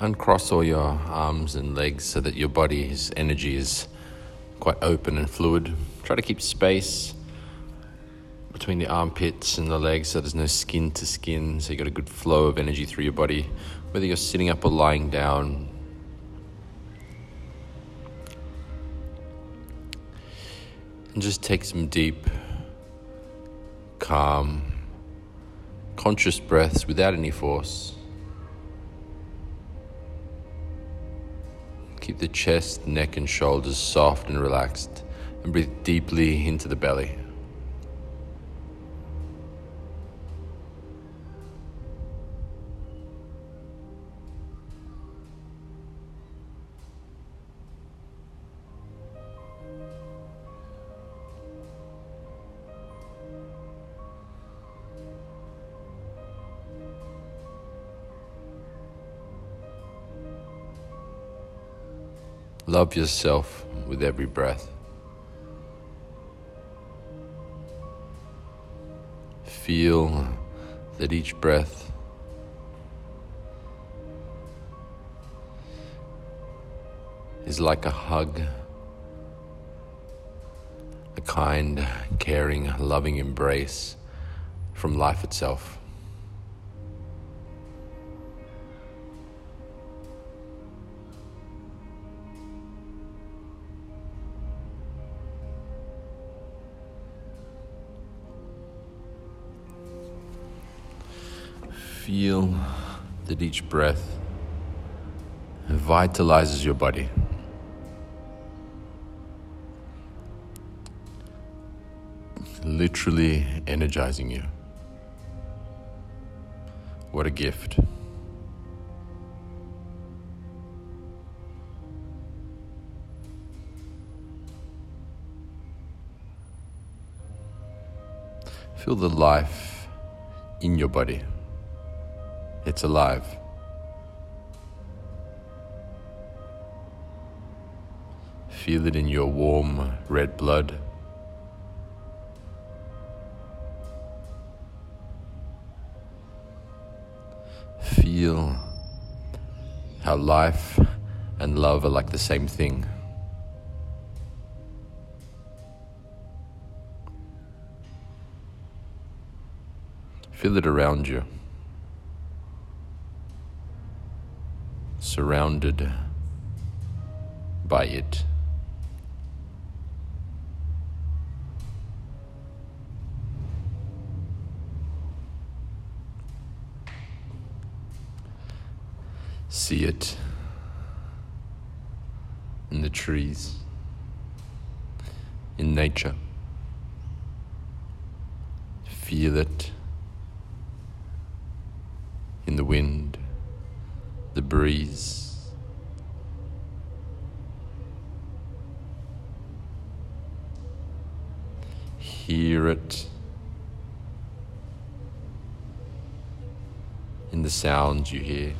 Uncross all your arms and legs so that your body's energy is quite open and fluid. Try to keep space between the armpits and the legs so there's no skin to skin, so you got a good flow of energy through your body, whether you're sitting up or lying down. And just take some deep, calm, conscious breaths without any force. Keep the chest, neck, and shoulders soft and relaxed, and breathe deeply into the belly. Love yourself with every breath. Feel that each breath is like a hug, a kind, caring, loving embrace from life itself. Feel that each breath vitalizes your body. Literally energizing you. What a gift. Feel the life in your body. It's alive. Feel it in your warm red blood. Feel how life and love are like the same thing. Feel it around you. Surrounded by it. See it in the trees, in nature. Feel it in the wind the breeze. Hear it in the sounds you hear.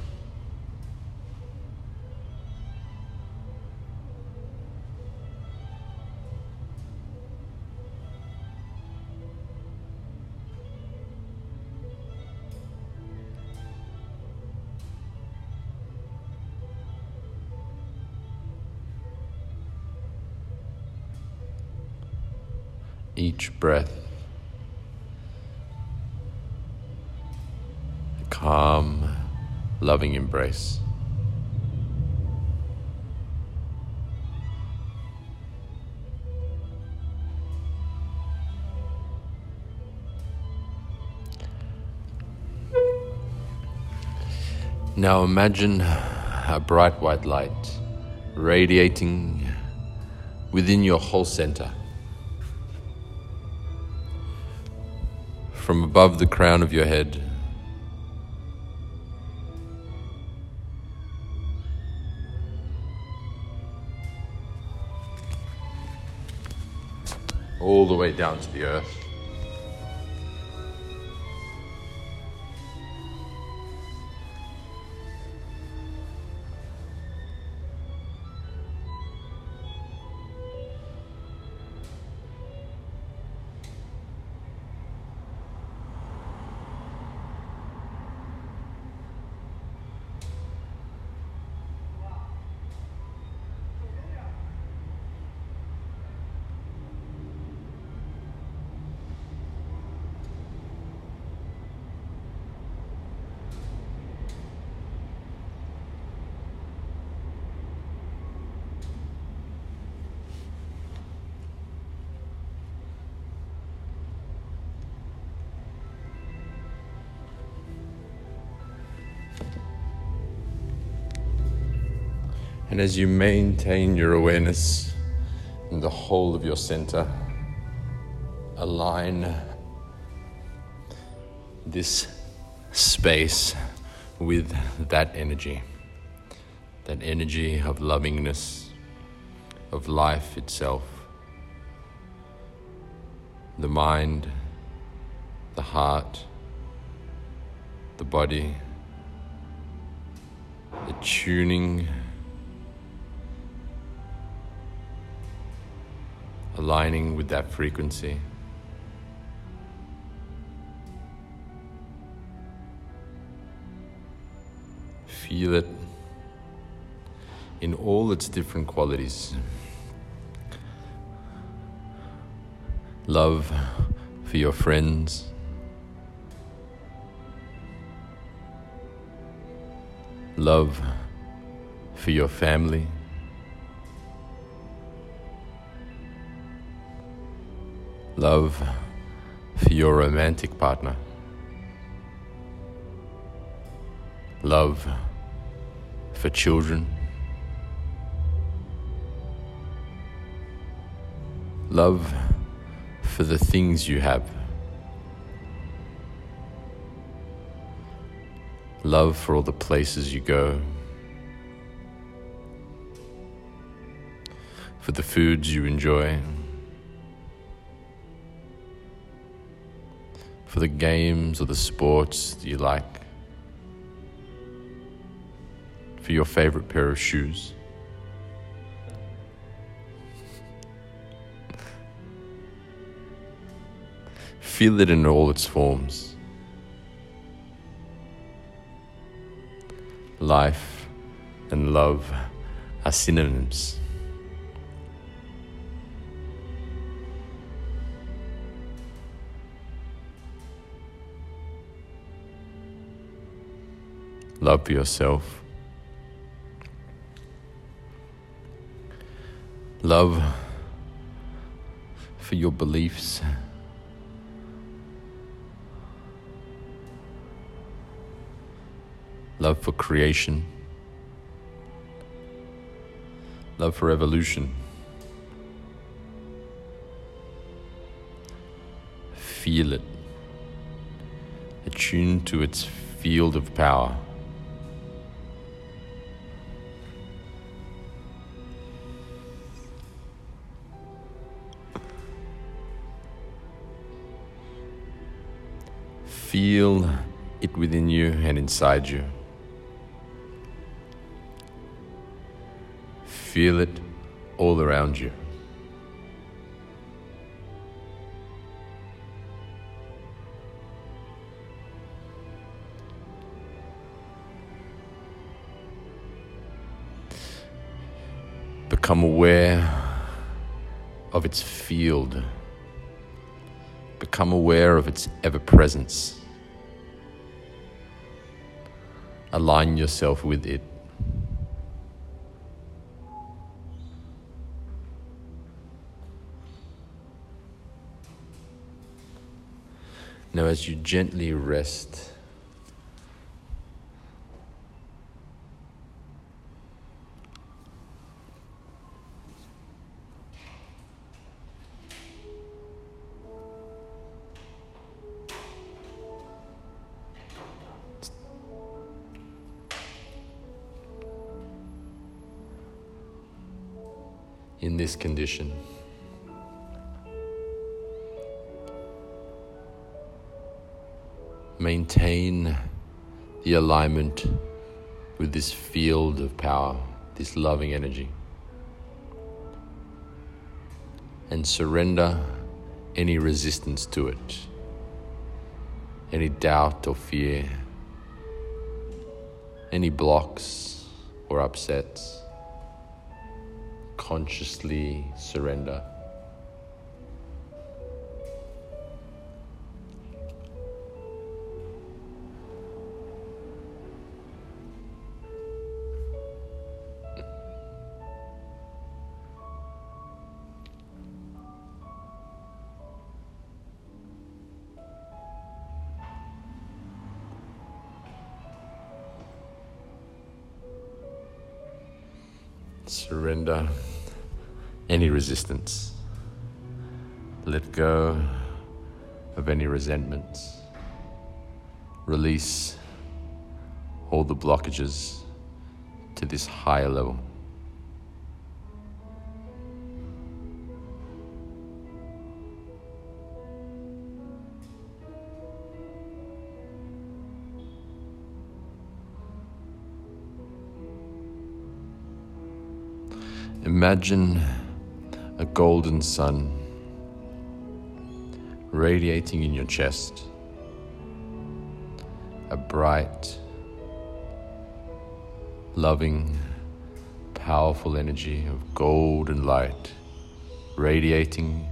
Each breath. A calm, loving embrace. Now imagine a bright white light radiating within your whole center. From above the crown of your head. All the way down to the earth. And as you maintain your awareness in the whole of your center, align this space with that energy, that energy of lovingness, of life itself, the mind, the heart, the body, the aligning with that frequency. Feel it in all its different qualities. Love for your friends. Love for your family. Love for your romantic partner. Love for children. Love for the things you have. Love for all the places you go. For the foods you enjoy. For the games or the sports that you like. For your favorite pair of shoes. Feel it in all its forms. Life and love are synonyms. Love yourself. Love for your beliefs. Love for creation. Love for evolution. Feel it. Attune to its field of power. Feel it within you and inside you. Feel it all around you. Become aware of its field. Become aware of its ever presence. Align yourself with it. Now, as you gently rest, this condition. Maintain the alignment with this field of power, this loving energy. And surrender any resistance to it, any doubt or fear, any blocks or upsets consciously surrender. surrender any resistance. Let go of any resentments. Release all the blockages to this higher level. Imagine a golden sun radiating in your chest, a bright, loving, powerful energy of golden light radiating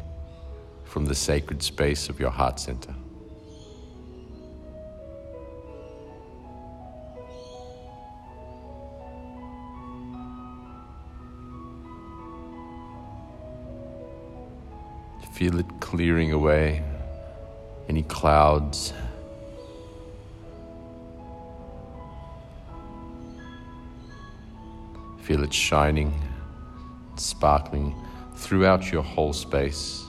from the sacred space of your heart center. Feel it clearing away any clouds. Feel it shining, sparkling throughout your whole space.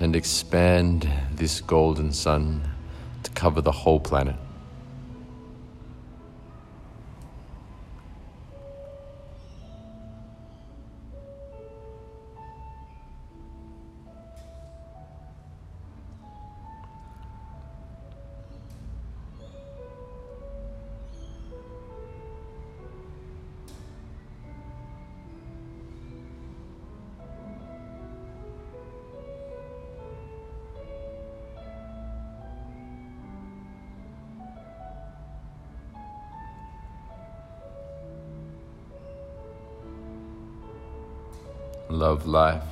And expand this golden sun to cover the whole planet. Love life.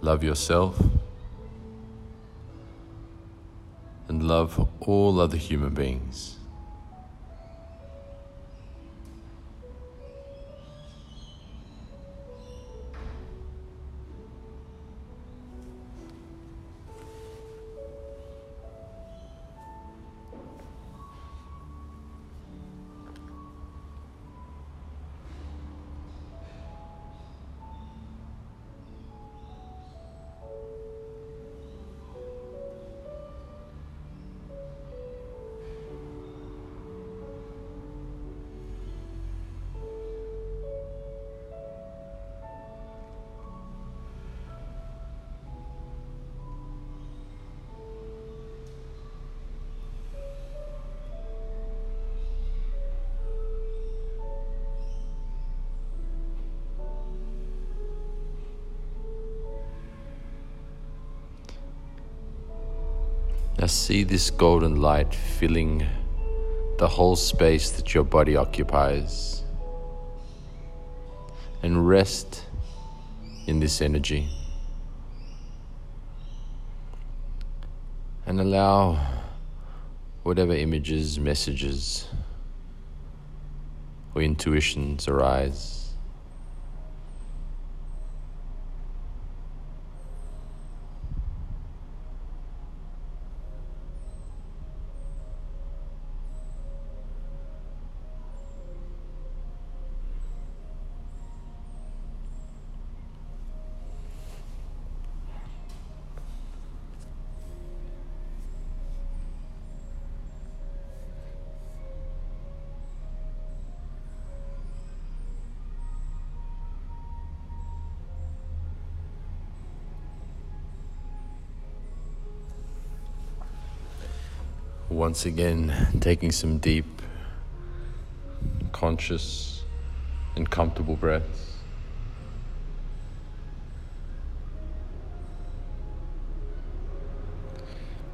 Love yourself. And love all other human beings. See this golden light filling the whole space that your body occupies. And rest in this energy. And allow whatever images, messages, or intuitions arise. Once again, taking some deep, conscious, and comfortable breaths.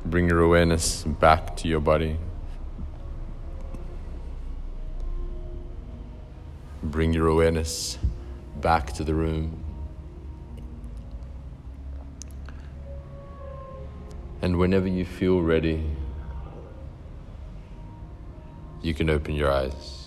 Bring your awareness back to your body. Bring your awareness back to the room. And whenever you feel ready, you can open your eyes.